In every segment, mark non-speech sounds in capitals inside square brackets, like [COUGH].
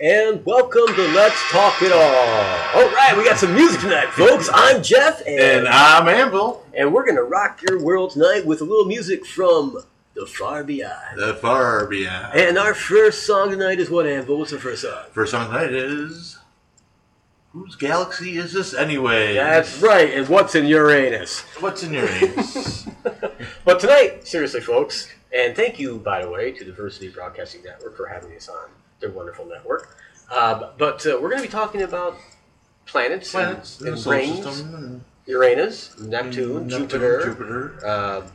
and welcome to Let's Talk It All. All right, we got some music tonight, folks. I'm Jeff, and, And I'm Anvil, and we're gonna rock your world tonight with a little music from the far beyond. the far beyond. And our first song tonight is what, Anvil? What's the first song? First song tonight is Whose galaxy is this anyway? That's right, and what's in Uranus? What's in Uranus? [LAUGHS] But tonight, seriously, folks, and thank you, by the way, to Diversity Broadcasting Network for having us on their wonderful network. Um, but uh, we're going to be talking about planets, Planets and, and rings, and Uranus, Neptune, Neptune, Jupiter, Jupiter, uh,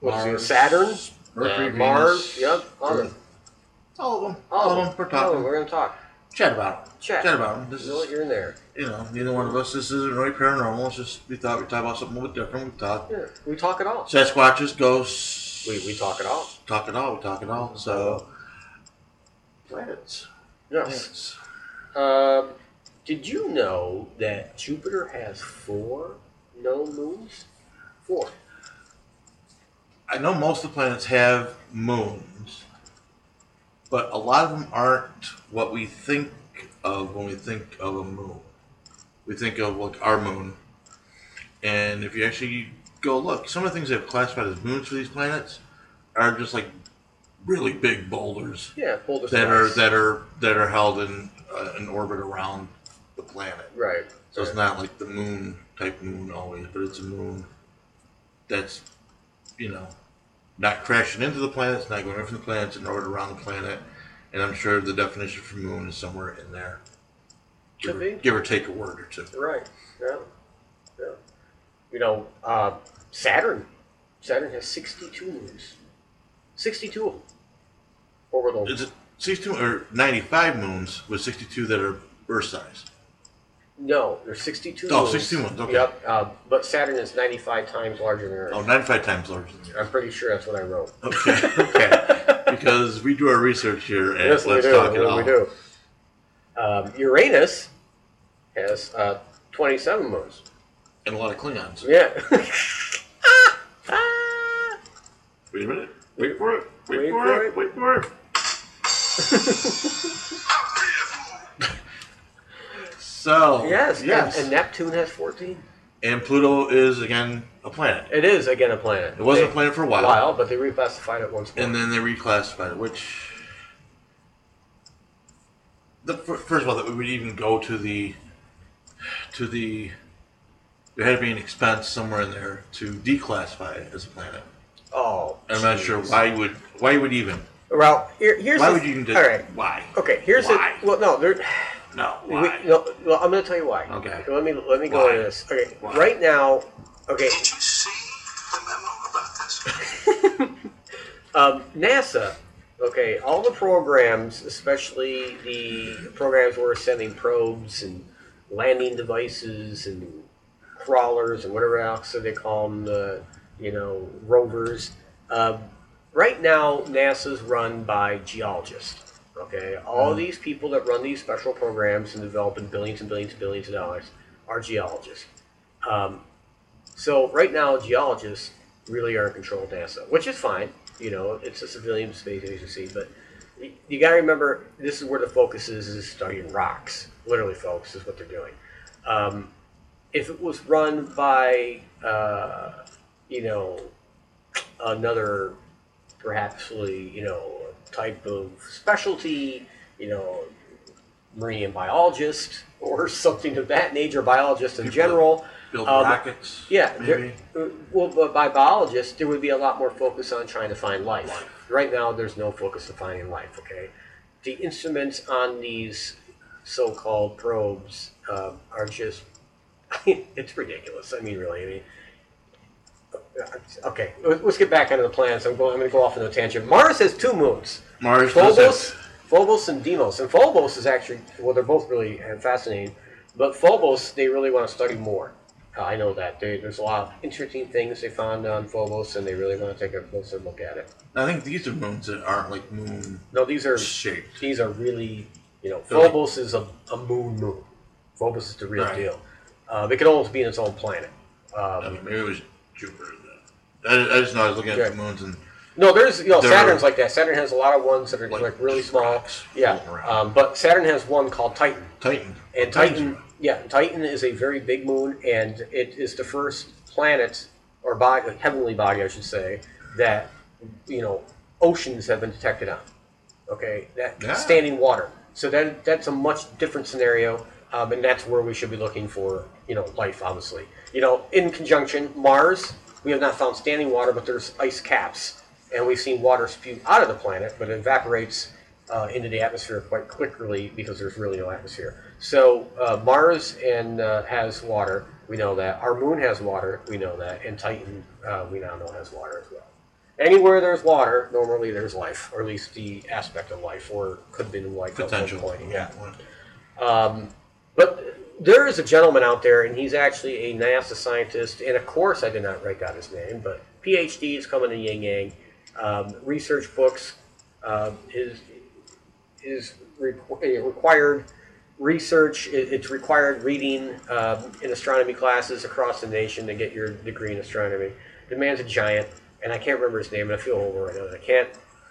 what's it, Mars, Saturn, Mercury, uh, Mars. Yep, all of them. all of them. All, All, of them. We're them. We're going to talk. Chat about them. Chat. Chat about them. This what is, you're in there. you know, neither one of us. This isn't really paranormal. It's just we thought we'd talk about something a little bit different. We talk Yeah, we talk it all. Sasquatches, ghosts. We, we talk it all. Talk it all. We talk it all. So planets. Yes. Um, did you know that Jupiter has four known moons? Four. I know most of the planets have moons, but a lot of them aren't what we think of when we think of a moon. We think of like our moon, and if you actually go look, some of the things they've classified as moons for these planets are just like really big boulders Yeah, boulder that are size. that are that are held in uh, an orbit around the planet. right. So it's not like the moon type moon always, but it's a moon that's, you know, not crashing into the planet, it's not going away from the planet, it's in orbit around the planet. And I'm sure the definition for moon is somewhere in there. Give, Could or, be. give or take a word or two. Right. Yeah. Yeah. You know, uh, Saturn. Saturn has 62 moons. 62 of them. Orbital. Is it 62 or 95 moons with 62 that are Earth size? no, there's 62 Oh, moons. 62 moons, okay. Yep. Uh, but Saturn is 95 times larger than Earth. Oh, 95 times larger than Earth. I'm pretty sure that's what I wrote. Okay, okay. [LAUGHS] because we do our research here and yes, we let's do. talk it we, all. we do. Um, Uranus has uh, 27 moons. And a lot of Klingons. Yeah. Ah. [LAUGHS] Wait a minute. Wait for it. Wait, Wait for, for it. it. Wait for it. so yes, yes, And, and Neptune has 14. And Pluto is again a planet. It is, again, a planet. It wasn't a planet for a a while, while, but they reclassified it once more. and then they reclassified it. Which, the first of all, that we would even go to the to the there had to be an expense somewhere in there to declassify it as a planet. Oh. I'm not sure why you would why you would even Well, here, here's why the, would you even just All right. why Okay, here's Why? the. Well, no, there. no We, why no, well, I'm going to tell you why. Okay. Let me let me go Why? into this. Okay, Why? right now. Okay, Did you see the memo about this? [LAUGHS] um, NASA. Okay, all the programs, especially the programs where we're sending probes and landing devices and crawlers and whatever else they call them, the you know rovers. Um, right now, NASA's run by geologists. Okay, all Mhm. these people that run these special programs and developing billions and billions and billions of dollars are geologists. Um, so right now, geologists really are in control of NASA, which is fine. You know, it's a civilian space agency, but you got to remember this is where the focus is: is studying rocks. Literally, folks, is what they're doing. Um, if it was run by, uh, you know, another perhaps you know type of specialty, you know, marine biologist or [LAUGHS] something of that nature, biologist in People general. build um, rockets Yeah, there- uh, well, but by biologists, there would be a lot more focus on trying to find life. Right now, there's no focus on finding life. Okay, the instruments on these so-called probes uh, are just [LAUGHS] it's ridiculous. I mean, really. I mean, okay, let- let's get back onto the planets. I'm going. I'm going to go off on a tangent. Mars has two moons. Mars Phobos, Phobos and Deimos. And Phobos is actually well, they're both really fascinating, but Phobos they really want to study more. Uh, I know that they, there's a lot of interesting things they found on Phobos, and they really want to take a closer look at it. I think these are moons that aren't like moon No, these are shaped. these are really you know They're like- Phobos is a, a moon moon. Phobos is the real Right. deal. Um, it could almost be in its own planet. I Um, mean, maybe it was Jupiter. I, I just know I was looking at the moons and No, there's you know Saturn's like that. Saturn has a lot of ones that are like, really just small. rocks Yeah, floating around. um, but Saturn has one called Titan. Titan. And Titan, yeah, Titan is a very big moon, and it is the first planet or body, heavenly body, I should say, that you know oceans have been detected on. Okay, that Yeah. standing water. So that that's a much different scenario, um, and that's where we should be looking for you know life, obviously. You know, in conjunction, Mars, we have not found standing water, but there's ice caps, and we've seen water spew out of the planet, but it evaporates uh, into the atmosphere quite quickly because there's really no atmosphere. So uh, Mars and uh, has water, we know that. Our moon has water, we know that, and Titan, uh, we now know has water as well. Anywhere there's water, normally there's life, or at least the aspect of life, or could have been life Potential. at one point. Yeah. Um, but there is a gentleman out there, and he's actually a NASA scientist. And of course, I did not write down his name, but PhD is coming in Yin Yang. Um, research books, uh, his is requ- required research. It, it's required reading um, in astronomy classes across the nation to get your degree in astronomy. The man's a giant, and I can't remember his name, and I feel old right now. that I can't.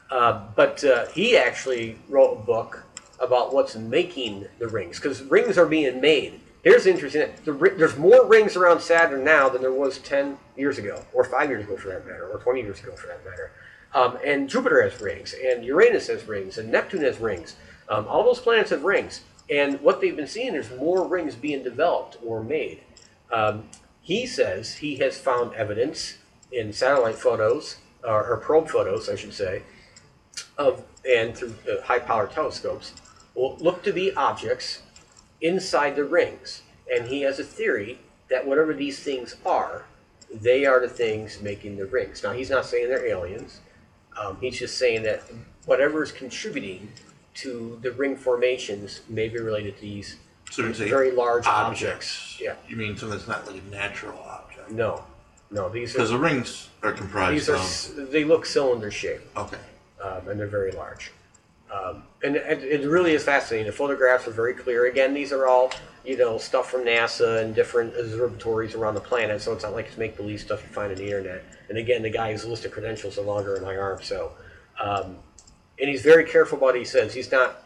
Uh, but uh, he actually wrote a book about what's making the rings, because rings are being made. Here's the interesting: the, there's more rings around Saturn now than there was 10 years ago, or five years ago for that matter, or 20 years ago for that matter. Um, and Jupiter has rings, and Uranus has rings, and Neptune has rings. Um, all those planets have rings. And what they've been seeing is more rings being developed or made. Um, he says he has found evidence in satellite photos, or, or probe photos, I should say, of and through uh, high power telescopes, will look to be objects inside the rings. And he has a theory that whatever these things are, they are the things making the rings. Now, he's not saying they're aliens. Um, he's just saying that whatever is contributing to the ring formations may be related to these So very large objects. objects. Yeah. You mean something that's not like a natural object? No, no, these Because the rings are comprised these are of. they look cylinder shaped. Okay. um, and they're very large. Um, and it, it really is fascinating. The photographs are very clear. Again, these are all you know stuff from NASA and different observatories around the planet, so it's not like it's make believe stuff you find on the internet. And again, the guy's list of credentials are longer than my arm, so um, and he's very careful about what he says. He's not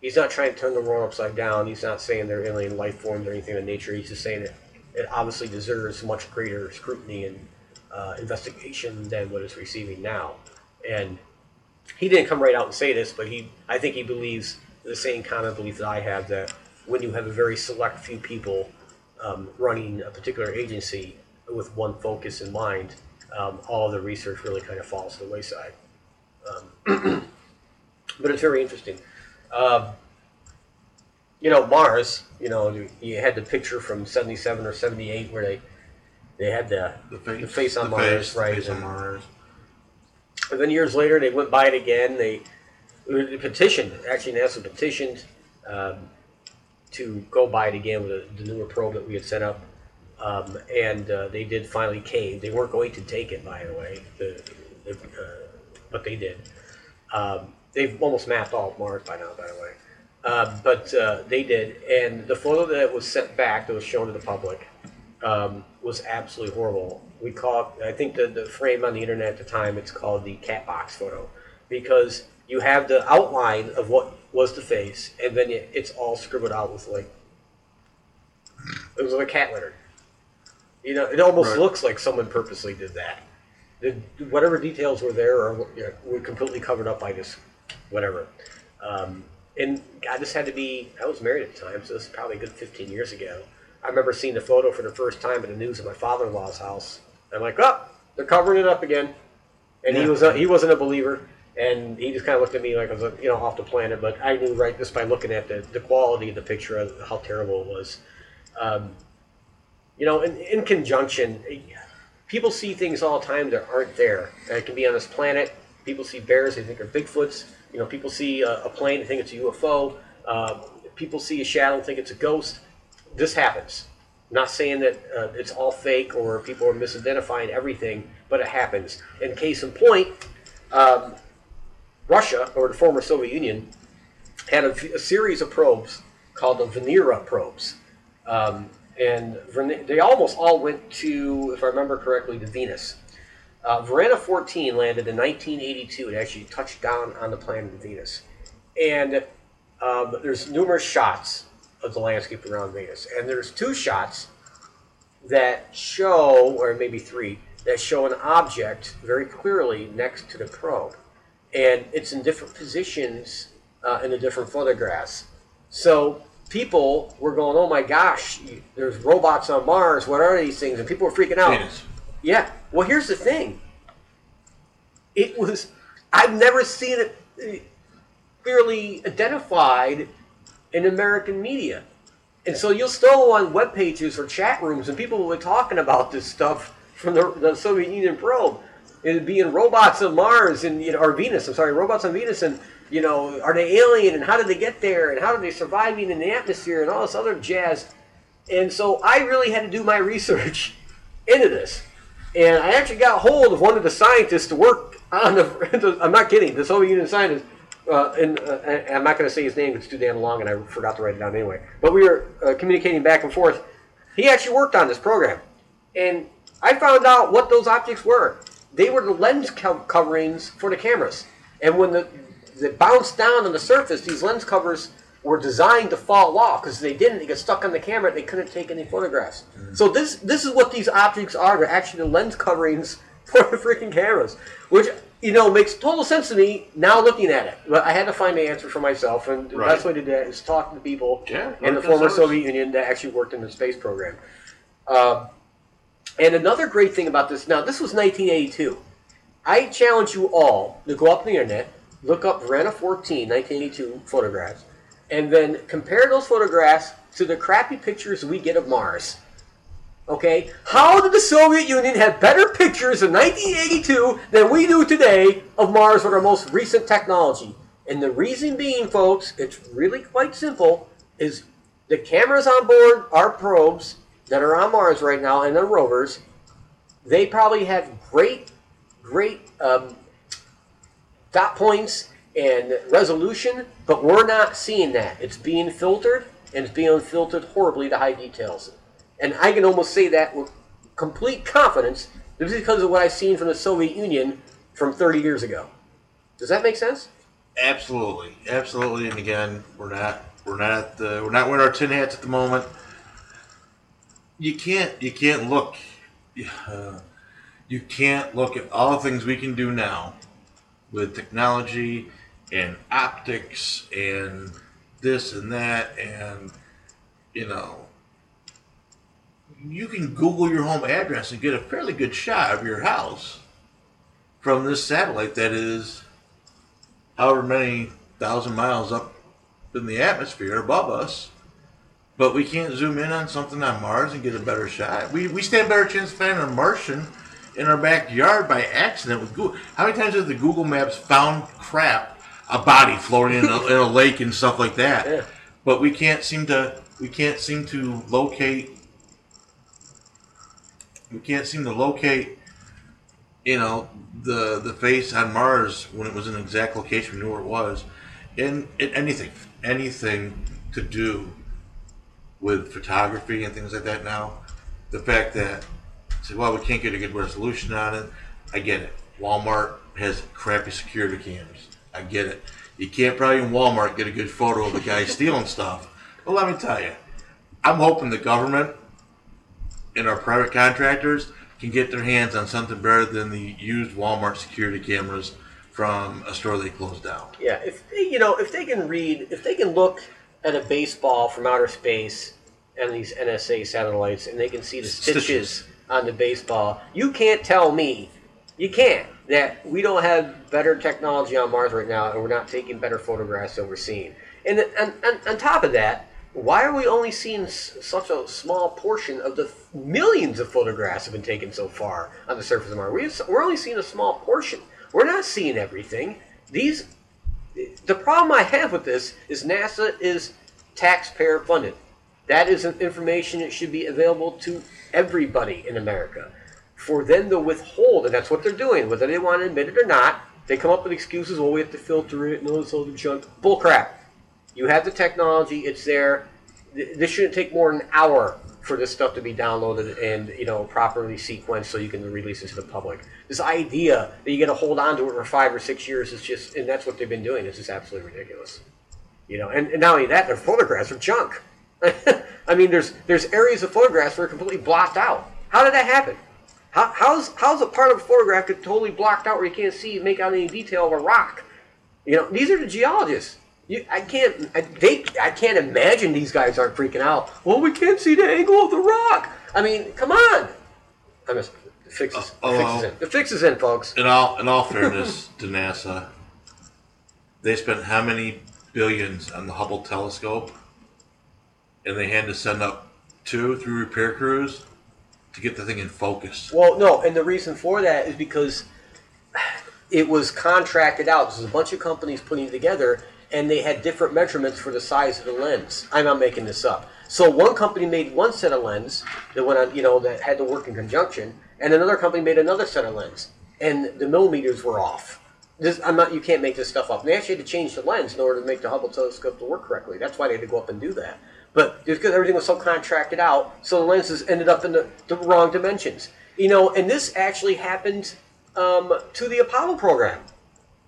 he's not trying to turn the world upside down. He's not saying they're alien life forms or anything of nature. He's just saying that it obviously deserves much greater scrutiny and uh, investigation than what it's receiving now. And he didn't come right out and say this, but he I think he believes the same kind of belief that I have that when you have a very select few people um, running a particular agency with one focus in mind, um, all the research really kind of falls to the wayside. Um, [CLEARS THROAT] but it's very interesting. Um, you know, Mars. You know, you, had the picture from '77 or '78 where they they had the The face, The face on the Mars, face, right, face on Mars. And then years later, they went by it again. They, petitioned, actually, NASA petitioned um, to go by it again with a, the newer probe that we had set up. Um, and uh, they did finally cave. They weren't going to take it, by the way, the, the, uh, but they did. Um, they've almost mapped all of Mars by now, by the way. Uh, but uh, they did. And the photo that was sent back, that was shown to the public, um, was absolutely horrible. We call it, I think the, the frame on the internet at the time, it's called the cat box photo because you have the outline of what was the face and then it, it's all scribbled out with like, it was like a cat litter. You know, it almost Right. looks like someone purposely did that. The, whatever details were there are you know, were completely covered up by this, whatever. Um, and I just had to be, I was married at the time, so this is probably a good 15 years ago. I remember seeing the photo for the first time in the news at my father-in-law's house. I'm like, oh, they're covering it up again. And he was a, he wasn't a believer, and he just kind of looked at me like I was you know off the planet. But I knew right just by looking at the, the quality of the picture of how terrible it was. Um, you know, in, in conjunction, people see things all the time that aren't there. And it can be on this planet. People see bears, they think they're Bigfoots. You know, people see a, a plane, they think it's a UFO. Uh, people see a shadow, think it's a ghost. This happens. Not saying that uh, it's all fake or people are misidentifying everything, but it happens. In case in point, um, Russia, or the former Soviet Union, had a, series of probes called the Venera probes. Um, and they almost all went to, if I remember correctly, to Venus. Uh, Venera 14 landed in 1982. and actually touched down on the planet Venus. And um, there's numerous shots of the landscape around Venus. And there's two shots that show, or maybe three, that show an object very clearly next to the probe. And it's in different positions uh, in the different photographs. So people were going, oh my gosh, there's robots on Mars. What are these things? And people were freaking out. Venus. Yeah. Well, here's the thing. It was. I've never seen it uh, clearly identified in American media, and so you'll still go on web pages or chat rooms, and people will be talking about this stuff from the, the Soviet Union probe. It'd be in robots on Mars and you know, or Venus. I'm sorry, robots on Venus, and you know, are they alien? And how did they get there? And how are they surviving in the atmosphere? And all this other jazz. And so I really had to do my research [LAUGHS] into this. And I actually got hold of one of the scientists to work on the. [LAUGHS] I'm not kidding. The Soviet Union scientist. Uh, and uh, I'm not going to say his name it's too damn long, and I forgot to write it down anyway. But we were uh, communicating back and forth. He actually worked on this program, and I found out what those objects were. They were the lens co- coverings for the cameras, and when the they bounced down on the surface, these lens covers were designed to fall off because they didn't. They get stuck on the camera. They couldn't take any photographs. Mm-hmm. So this this is what these objects are. They're actually the lens coverings [LAUGHS] for the freaking cameras, which you know makes total sense to me now looking at it. But I had to find the answer for myself, and right. the best way to do that is talk to the people yeah, in the former Soviet Union that actually worked in the space program. Uh, and another great thing about this now, this was 1982. I challenge you all to go up on the internet, look up Venera 14, 1982 photographs and then compare those photographs to the crappy pictures we get of Mars. Okay? How did the Soviet Union have better pictures in 1982 than we do today of Mars with our most recent technology? And the reason being, folks, it's really quite simple, is the cameras on board our probes that are on Mars right now and the rovers, they probably have great, great um, dot points and resolution, but we're not seeing that. It's being filtered, and it's being filtered horribly to high details. And I can almost say that with complete confidence is because of what I've seen from the Soviet Union from 30 years ago. Does that make sense? Absolutely, absolutely. And again, we're not we're not uh, we're not wearing our tin hats at the moment. You can't you can't look you can't look at all the things we can do now with technology and optics and this and that and you know you can google your home address and get a fairly good shot of your house from this satellite that is however many thousand miles up in the atmosphere above us but we can't zoom in on something on mars and get a better shot we, we stand better chance of finding a martian in our backyard by accident with google how many times have the google maps found crap a body floating in a, in a lake and stuff like that. [LAUGHS] Yeah. But we can't seem to we can't seem to locate we can't seem to locate you know the the face on Mars when it was in exact location we knew where it was. And, anything anything to do with photography and things like that now. The fact that say well we can't get a good resolution on it. I get it. Walmart has crappy security cams I get it. You can't probably in Walmart get a good photo of the guy [LAUGHS] stealing stuff. But let me tell you, I'm hoping the government and our private contractors can get their hands on something better than the used Walmart security cameras from a store they closed down. Yeah, if they, you know, if they can read, if they can look at a baseball from outer space and these NSA satellites, and they can see the stitches, stitches. on the baseball, you can't tell me, you can't that we don't have better technology on Mars right now, and we're not taking better photographs than we're seeing. And, and, and on top of that, why are we only seeing s- such a small portion of the millions of photographs have been taken so far on the surface of Mars? We, we're only seeing a small portion. We're not seeing everything. These, the problem I have with this is NASA is taxpayer funded. That is information that should be available to everybody in America for them to withhold, and that's what they're doing, whether they want to admit it or not. They come up with excuses. Well, we have to filter it. It's all the junk. Bull crap. You have the technology. It's there. This shouldn't take more than an hour for this stuff to be downloaded and you know properly sequenced so you can release it to the public. This idea that you got to hold on to it for five or six years is just, and that's what they've been doing. It's just absolutely ridiculous. You know, and, and not only that, their photographs are junk. [LAUGHS] I mean, there's there's areas of photographs that are completely blocked out. How did that happen? How, how's how's a part of a photograph totally blocked out where you can't see, make out any detail of a rock? You know, these are the geologists. You, I can't. I, they. I can't imagine these guys aren't freaking out. Well, we can't see the angle of the rock. I mean, come on. I miss the fix is, the fix is uh, in. The fix is in, folks. In all in all fairness [LAUGHS] to NASA, they spent how many billions on the Hubble telescope, and they had to send up two, three repair crews to get the thing in focus. Well, no, and the reason for that is because it was contracted out. There's a bunch of companies putting it together, and they had different measurements for the size of the lens. I'm not making this up. So one company made one set of lens that went on, you know, that had to work in conjunction, and another company made another set of lens, and the millimeters were off. This, I'm not. You can't make this stuff up. And they actually had to change the lens in order to make the Hubble telescope to work correctly. That's why they had to go up and do that. But because everything was subcontracted out, so the lenses ended up in the, the wrong dimensions. You know, and this actually happened um, to the Apollo program.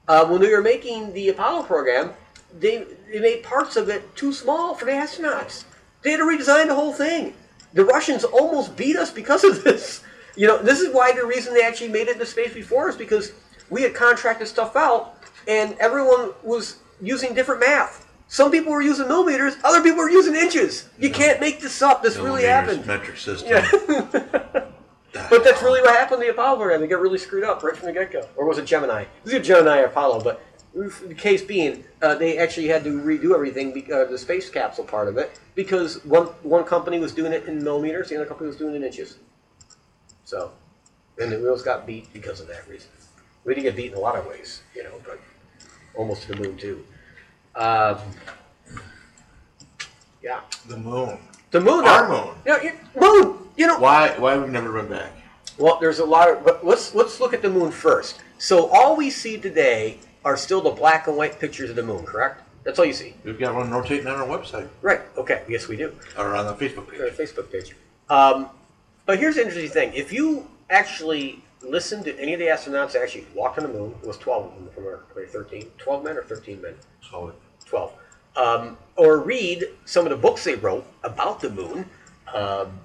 Uh, when they were making the Apollo program, they, they made parts of it too small for the astronauts. They had to redesign the whole thing. The Russians almost beat us because of this. You know, this is why the reason they actually made it into space before is because we had contracted stuff out and everyone was using different math. Some people were using millimeters, other people were using inches. You can't make this up. This really happened. Metric system. Yeah. [LAUGHS] But that's really what happened to the Apollo program. They got really screwed up right from the get go. Or was it Gemini? It was either Gemini or Apollo, but the case being, uh, they actually had to redo everything, be- uh, the space capsule part of it, because one one company was doing it in millimeters, the other company was doing it in inches. So, and the wheels got beat because of that reason. We did get beat in a lot of ways, you know, but almost to the moon too. Um, yeah, The moon. the moon. Our moon. Yeah, you- moon. You know, Why? Why we've never been back? well, there's a lot of. But let's let's look at the moon first. So all we see today are still the black and white pictures of the moon, correct? That's all you see, We've got one rotating on our website right? Okay, yes, we do. or on the Facebook Our page. Facebook page. Um, but here's the interesting thing: if you actually listen to any of the astronauts that actually walked on the moon, it was 12 of them from our 13, 12 men or 13 men. So 12. Um, or read some of the books they wrote about the moon. Um,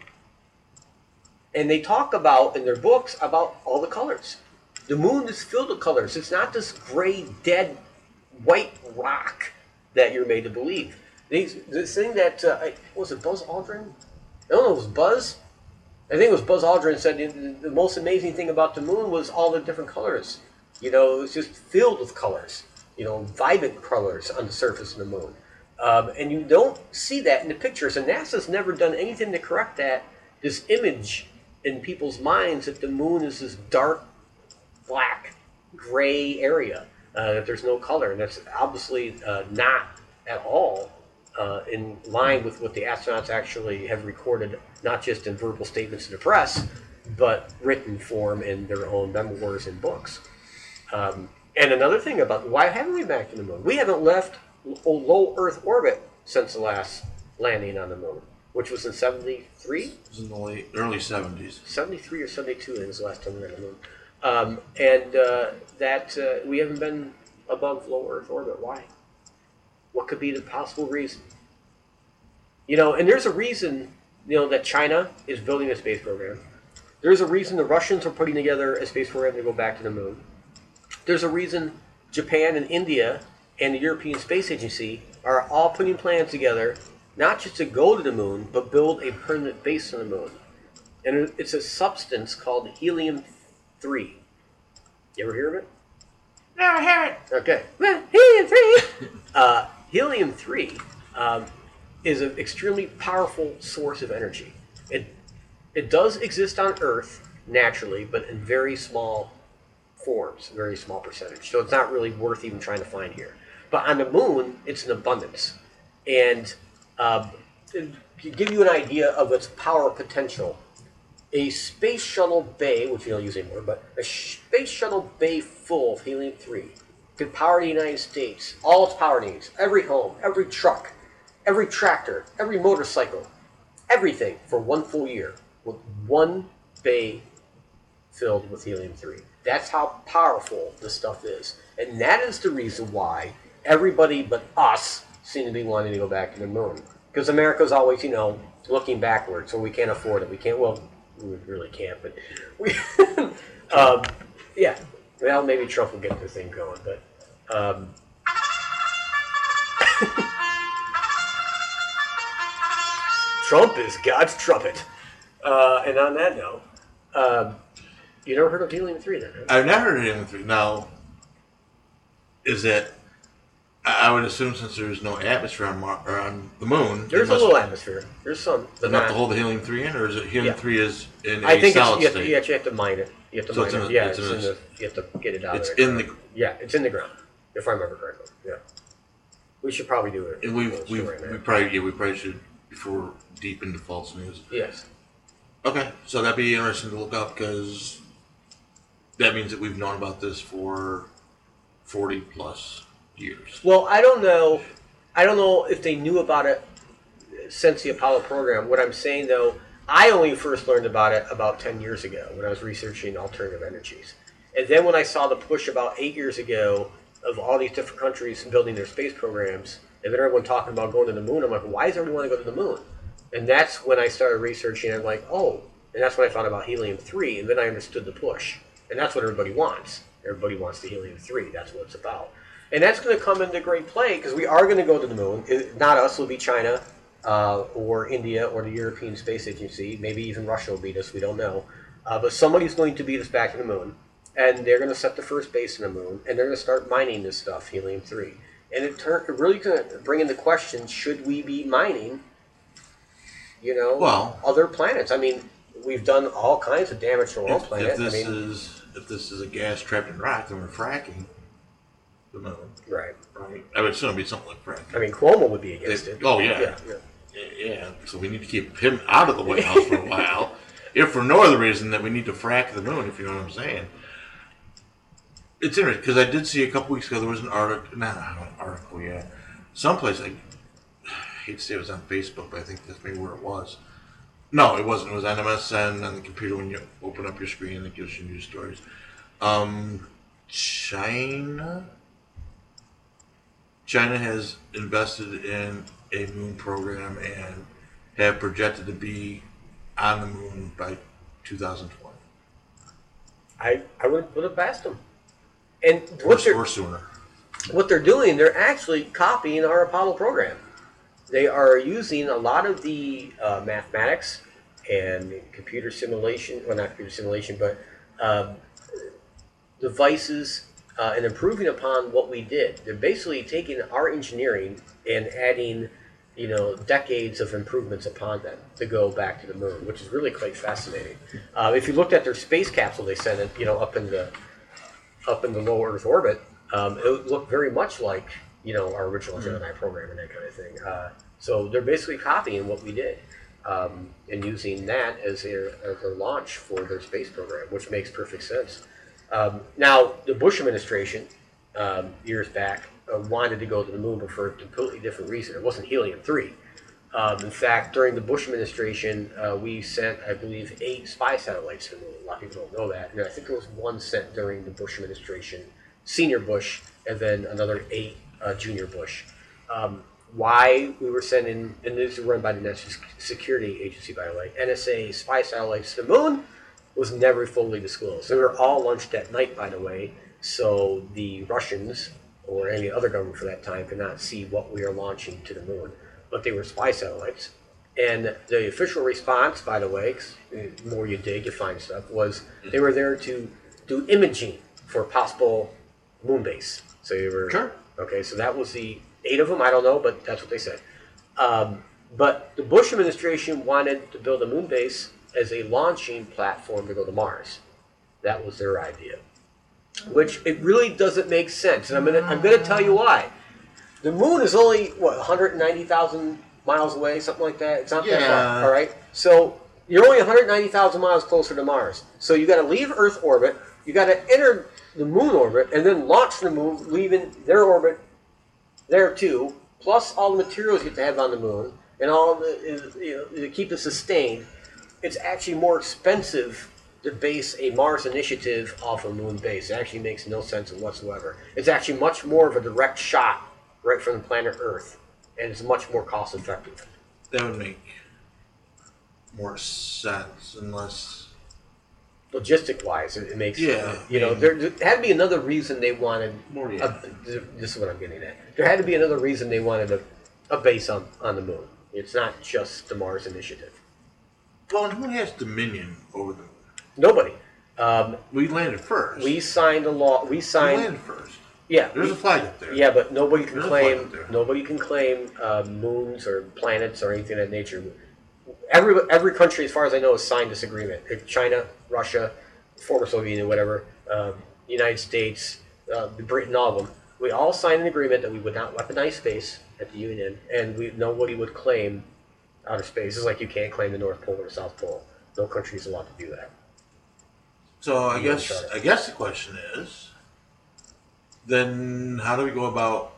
and they talk about, in their books, about all the colors. The moon is filled with colors. It's not this gray, dead, white rock that you're made to believe. These, this thing that, uh, was it Buzz Aldrin? I don't know, it was Buzz. I think it was Buzz Aldrin said the, most amazing thing about the moon was all the different colors. You know, it was just filled with colors. You know, vibrant colors on the surface of the moon. Um, and you don't see that in the pictures. And NASA's never done anything to correct that. This image in people's minds that the moon is this dark, black, gray area. Uh, that there's no color, and that's obviously uh, not at all uh, in line with what the astronauts actually have recorded, not just in verbal statements to the press, but written form in their own memoirs and books. Um, and another thing about why haven't we back to the moon? We haven't left a low Earth orbit since the last landing on the moon, which was in 73? it was in the late early seventies. 73 or 72 I think was the last time we were on the moon. Um, and uh, that uh, we haven't been above low Earth orbit. Why? What could be the possible reason? You know, and there's a reason, you know, that China is building a space program. There's a reason the Russians are putting together a space program to go back to the moon. There's a reason Japan and India and the European Space Agency are all putting plans together, not just to go to the moon, but build a permanent base on the moon and it's a substance called helium three. You ever hear of it? Never hear it. Okay. Well, helium three. [LAUGHS] uh, helium three um, is an extremely powerful source of energy. It it does exist on Earth naturally, but in very small forms, very small percentage. So it's not really worth even trying to find here. But on the moon, it's an abundance, and um, to give you an idea of its power potential, a space shuttle bay, which we don't use anymore, but a space shuttle bay full of helium 3 could power the United States, all its power needs, every home, every truck, every tractor, every motorcycle, everything for one full year with one bay filled with helium 3. That's how powerful this stuff is. And that is the reason why everybody but us seem to be wanting to go back to the moon. Because America's always, you know, looking backwards, so we can't afford it. We can't, well, we really can't, but we, [LAUGHS] um, yeah. Well, maybe Trump will get the thing going, but. Um, [LAUGHS] Trump is God's trumpet. Uh, and on that note, um, you never heard of helium three, then? Huh? I've never heard of helium three. Now, is it? I would assume since there's no atmosphere on Mar- or on the moon, There's a little atmosphere. There's some, but enough not. to hold the helium three in, or is it helium Yeah. three is in a I think it's, solid you, have to, state? you actually have to mine it. You have to So it's mine in it. a- yeah, it's it's, in in a- the. You have to get it out. It's of the in the ground. Yeah, it's in the ground. If I remember correctly. Yeah. We should probably do it. and we we right now. we probably yeah we probably should before we're deep into false news. Yes. Okay, so that'd be interesting to look up because that means that we've known about this for forty plus years. Well, I don't know. I don't know if they knew about it since the Apollo program. What I'm saying though, I only first learned about it about 10 years ago when I was researching alternative energies. And then when I saw the push about eight years ago of all these different countries building their space programs, and then everyone talking about going to the moon, I'm like, why does everyone want to go to the moon? And that's when I started researching. I'm like, oh, and that's when I found about helium three, and then I understood the push. And that's what everybody wants. Everybody wants the helium three. That's what it's about. And that's going to come into great play because we are going to go to the moon. It- not us, it'll be China uh, or India or the European Space Agency. Maybe even Russia will beat us. We don't know. Uh, but somebody's going to beat us back to the moon. And they're going to set the first base in the moon. And they're going to start mining this stuff, helium 3. And it, really going to bring the question should we be mining, you know, Well- other planets? I mean, we've done all kinds of damage to our own If, planet. if this I mean, is if this is a gas trapped in rock, then we're fracking the moon, right. right? I would assume it'd be something like fracking. I mean, Cuomo would be against it. Oh, yeah. yeah, yeah. Yeah, so we need to keep him out of the White House for a while, [LAUGHS] if for no other reason that we need to frack the moon. If you know what I'm saying. It's interesting because I did see a couple weeks ago there was an article, not an article, yeah, someplace I, I hate to say it was on Facebook, but I think that's maybe where it was. No, it wasn't. It was on MSN on the computer when you open up your screen and it gives you news stories. Um, China. China has invested in a moon program and have projected to be on the moon by 2020 I, I would put it past them. And what or, they're, or sooner. what they're doing, they're actually copying our Apollo program. They are using a lot of the uh, mathematics and computer simulation, well, not computer simulation, but um, devices uh, and improving upon what we did. They're basically taking our engineering and adding, you know, decades of improvements upon them to go back to the moon, which is really quite fascinating. Uh, if you looked at their space capsule they sent it, you know, up in the up in the low Earth orbit, um, it looked very much like you know our original Gemini program and that kind of thing. Uh, so they're basically copying what we did um, and using that as their, as their launch for their space program, which makes perfect sense. Um, now, the Bush administration um, years back uh, wanted to go to the moon, but for a completely different reason. It wasn't helium three. Um, in fact, during the Bush administration, uh, we sent, I believe, eight spy satellites to the moon. A lot of people don't know that. And I think there was one sent during the Bush administration, senior Bush, and then another eight uh, junior Bush. Um, why we were sending, and this is run by the National Security Agency, by the way, NSA spy satellites to the moon was never fully disclosed. They were all launched at night, by the way, so the Russians or any other government for that time could not see what we are launching to the moon. But they were spy satellites. And the official response, by the way, 'cause the more you dig, you find stuff, was they were there to do imaging for possible moon base. So they were Sure. okay. So that was the eight of them. I don't know, but that's what they said. Um, but the Bush administration wanted to build a moon base as a launching platform to go to Mars. That was their idea, which it really doesn't make sense. And I'm gonna I'm gonna tell you why. The moon is only what 190,000 miles away, something like that. It's not that far. All right. So you're only 190,000 miles closer to Mars. So you got to leave Earth orbit. You got to enter the moon orbit and then launch the moon, leaving their orbit there too. Plus all the materials you have to have on the moon. and all the, you know, to keep it sustained, it's actually more expensive to base a Mars initiative off a moon base. It actually makes no sense whatsoever. It's actually much more of a direct shot right from the planet Earth, and it's much more cost effective. That would make more sense unless. Logistic wise, it, it makes Yeah, You know, there, there had to be another reason they wanted. More, a- this is what I'm getting at. There had to be another reason they wanted a, a base on, on the moon. It's not just the Mars initiative. Well, and who has dominion over them? Nobody. Um, We landed first. we signed a law. We We signed. landed first. Yeah. There's we- a flag up there. Yeah, but nobody can There's claim nobody can claim uh, moons or planets or anything of that nature. Every every country, as far as I know, has signed this agreement. China, Russia, former Soviet Union, whatever, um, United States, uh, Britain, all of them. We all signed an agreement that we would not weaponize space at the Union, and we nobody would claim outer space. It's like you can't claim the North Pole or the South Pole. No country is allowed to do that. So I guess. I guess the question is, then how do we go about?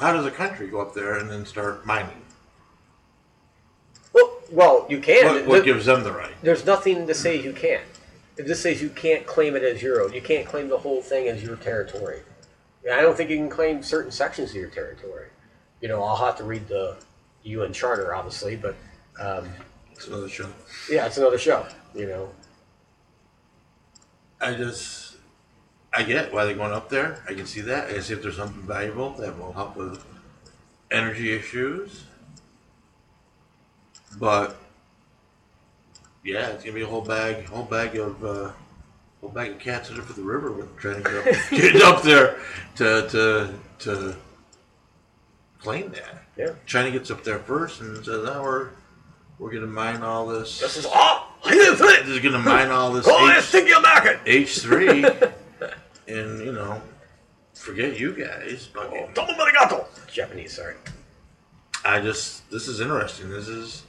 How does a country go up there and then start mining? Well, well, you can. What, what There- gives them the right? There's nothing to say you can't. It just says you can't claim it as your own. You can't claim the whole thing as your territory. I don't think you can claim certain sections of your territory. You know, I'll have to read the UN Charter, obviously, but um, It's another show. yeah, it's another show. You know, I just I get why they're going up there. I can see that. I can see if there's something valuable that will help with energy issues. But yeah, it's gonna be a whole bag, whole bag of, uh, whole bag of cats in it for the river with trying to get up, [LAUGHS] get up there to to to claim that. yeah. China gets up there first and says, "Oh, we're we're gonna mine all this. This is oh, I didn't fit. This is gonna mine all this Oh, I H- think you're market. H three, [LAUGHS] and you know, forget you guys. Fucking, Domo arigato. Japanese, sorry. I just this is interesting. This is,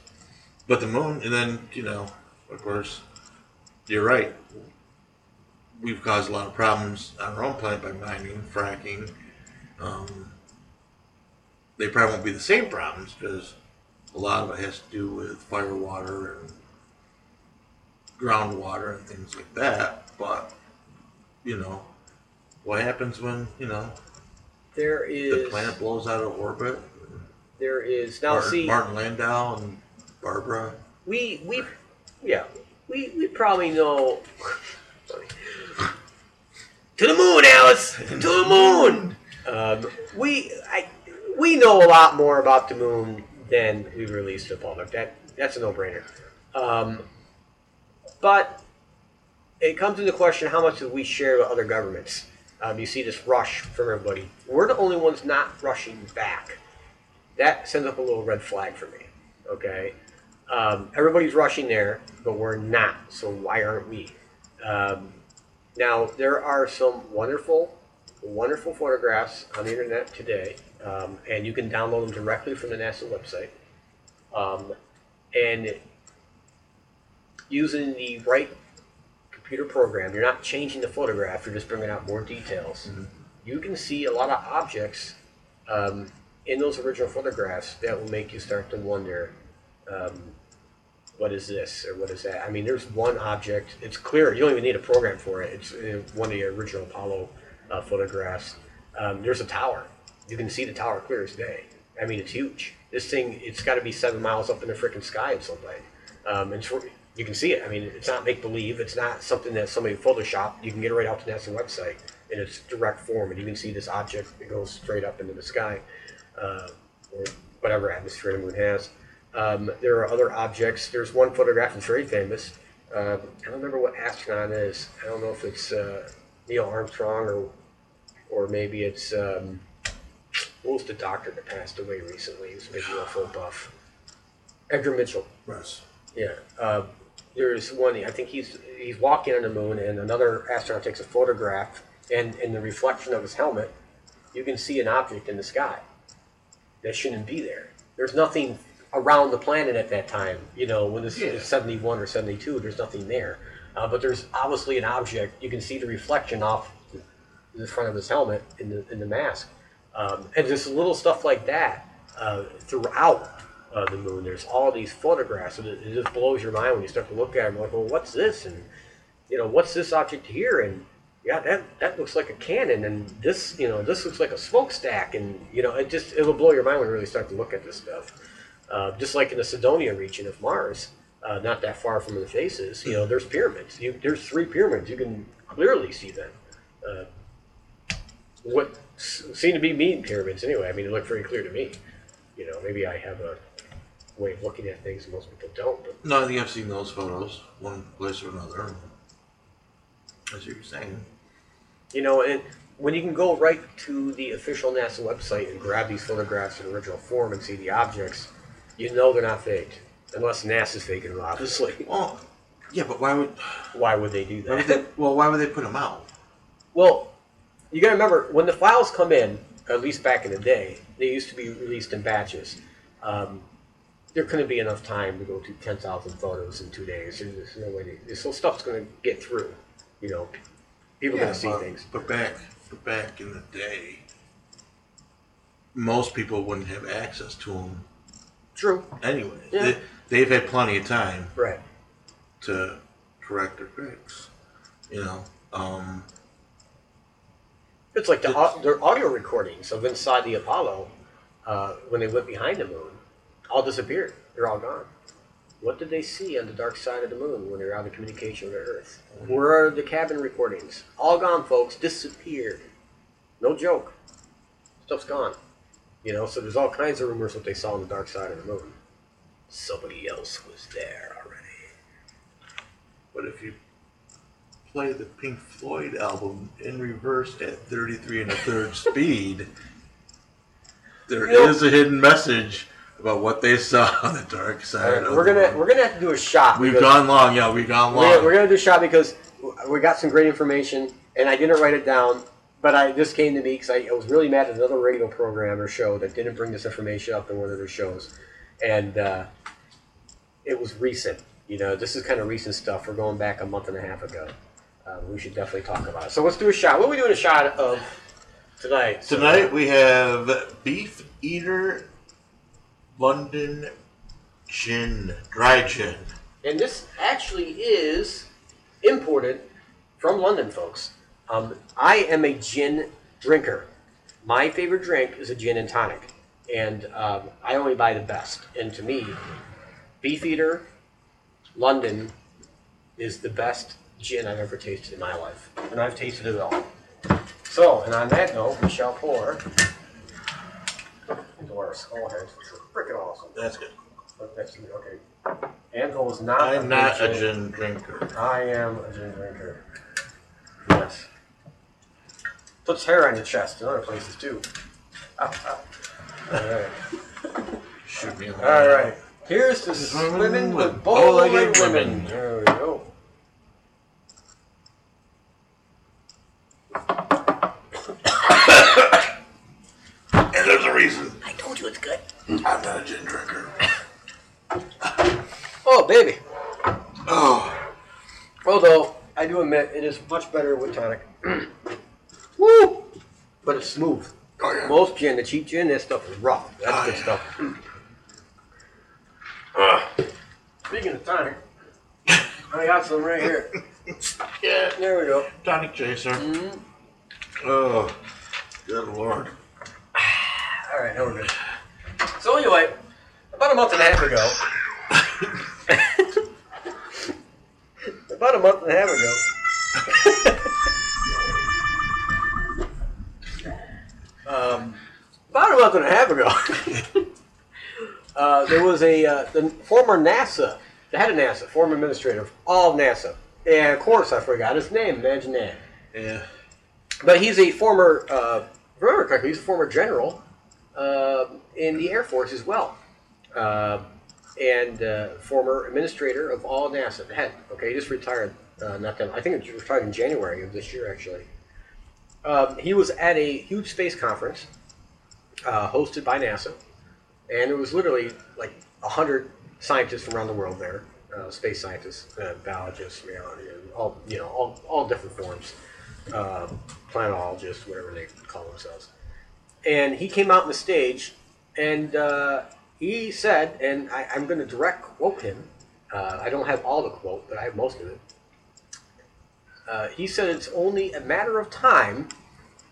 but the moon, and then you know, of course, you're right. We've caused a lot of problems on our own planet by mining, fracking. Um, they probably won't be the same problems because a lot of it has to do with fire water and groundwater and things like that. But you know, what happens when you know There the planet blows out of orbit? there is now Martin, see Martin Landau and Barbara. we we yeah we we probably know [LAUGHS] to the moon alice to the moon um, we I, we know a lot more about the moon than we released to the public that that's a no-brainer. Um, but it comes into question how much do we share with other governments. Um, you see this rush from everybody. We're the only ones not rushing back. That sends up a little red flag for me okay? Um, everybody's rushing there, but we're not. So why aren't we? Um, now there are some wonderful, wonderful photographs on the internet today, um, and you can download them directly from the NASA website. Um, and using the right computer program, you're not changing the photograph; you're just bringing out more details. You can see a lot of objects um, in those original photographs that will make you start to wonder um, what is this or what is that? I mean, there's one object. It's clear. You don't even need a program for it. It's uh, one of the original Apollo uh, photographs. Um, there's a tower. You can see the tower clear as day. I mean, it's huge. This thing, it's got to be seven miles up in the freaking sky in some way. Um, and it's, you can see it. I mean, it's not make believe. It's not something that somebody photoshopped. You can get it right out to NASA website in its direct form, and you can see this object It goes straight up into the sky, uh, or whatever atmosphere the moon has. Um, there are other objects. There's one photograph that's very famous. Um, I don't remember what astronaut is. I don't know if it's uh, Neil Armstrong or or maybe it's um, what was the doctor that passed away recently? He was a big UFO buff. Edgar Mitchell. Yes. Yeah. Uh, there's one. I think he's he's walking on the moon, and another astronaut takes a photograph, and in the reflection of his helmet, you can see an object in the sky that shouldn't be there. There's nothing around the planet at that time. You know, when this Yeah. is 71 or 72, there's nothing there. Uh, but there's obviously an object. You can see the reflection off the front of his helmet in the in the mask, um, and just little stuff like that uh, throughout uh, the moon. There's all these photographs, and it, it just blows your mind when you start to look at them. Like, well, what's this? And you know, what's this object here? And yeah, that that looks like a cannon, and this, you know, this looks like a smokestack, and you know, it just it will blow your mind when you really start to look at this stuff. Uh, just like in the Cydonia region of Mars, uh, not that far from the faces, you know, there's pyramids. You, there's three pyramids. You can clearly see them. Uh, what seem to be mean pyramids anyway. I mean, it looked very clear to me. You know, maybe I have a way of looking at things most people don't. But No, I think I've seen those photos, one place or another. That's what you're saying. you know, and when you can go right to the official NASA website and grab these photographs in original form and see the objects, you know they're not faked. Unless NASA's faking them, obviously. [LAUGHS] Well, yeah, but why would, Why would they do why would that? they, well, why would they put them out? Well, you got to remember when the files come in, at least back in the day, they used to be released in batches. Um, there couldn't be enough time to go through 10,000 photos in two days. There's no way. To, so stuff's going to get through. You know, people are going to see but, things. But back, but back in the day, most people wouldn't have access to them True. anyway. Yeah. They, they've had plenty of time Right. to correct their fix. You know, um, It's like the, au- their audio recordings of inside the Apollo uh, when they went behind the moon all disappeared. They're all gone. What did they see on the dark side of the moon when they were out of communication with Earth? Where are the cabin recordings? All gone, folks. Disappeared. No joke. Stuff's gone. You know, so there's all kinds of rumors what they saw on the dark side of the moon. Somebody else was there already. but if you play the Pink Floyd album in reverse at 33 and a third speed, there You know- is a hidden message about what they saw [LAUGHS] on the dark side. of we're gonna we're gonna have to do a shot. We've gone long, yeah. We've gone We're long. we're gonna do a shot because we got some great information, and I didn't write it down, but I this came to me because I, I was really mad at another radio program or show that didn't bring this information up in one of their shows, and uh, it was recent. You know, this is kind of recent stuff. We're going back a month and a half ago. Uh, we should definitely talk about it. So let's do a shot. What are we doing a shot of tonight? So- Tonight we have Beef Eater London Gin, dry gin. And this actually is imported from London, folks. Um, I am a gin drinker. My favorite drink is a gin and tonic. And um, I only buy the best. And to me, Beefeater London is the best gin I've ever tasted in my life. And I've tasted it all. So, and on that note, we shall pour into our skull heads, which are freaking awesome. That's good. Next to me, okay. Anvil is not. I'm not a gin drinker. I am a gin drinker. Yes. Puts hair on your chest in other places too. All right. Shoot me in the All right. Here's to swimming with bow-legged women. There we go. And there's a reason. I told you it's good. I'm not a gin drinker. [LAUGHS] Oh, baby. Oh, Although I do admit it is much better with tonic. [CLEARS THROAT] Woo! But it's smooth. oh yeah. Most gin, the cheap gin, this stuff is rough. That's Oh, good yeah. stuff. Ah. Speaking of tonic, I got some right here. [LAUGHS] yeah. There we go. Tonic chaser. Mhm. Oh, good lord. [SIGHS] All right, now we're good. So anyway, about a month and a half ago, [LAUGHS] about a month and a half ago, [LAUGHS] um, about a month and a half ago, [LAUGHS] uh, there was a uh, the former NASA, the head of NASA, former administrator of all of NASA, and of course I forgot his name. Imagine that. Yeah. But he's a former, uh, remember correctly, he's a former general uh, in the Air Force as well, uh, and uh, former administrator of all NASA. The head. Okay, he just retired. Uh, not that I think he retired in January of this year, actually. Um, he was at a huge space conference uh, hosted by NASA, and there was literally like hundred scientists from around the world there, space scientists, biologists, you know, all you know, all, all different forms uh, planetologists, whatever they call themselves. And he came out on the stage and uh, he said, and I, I'm going to direct quote him. Uh, I don't have all the quote, but I have most of it. Uh, he said it's only a matter of time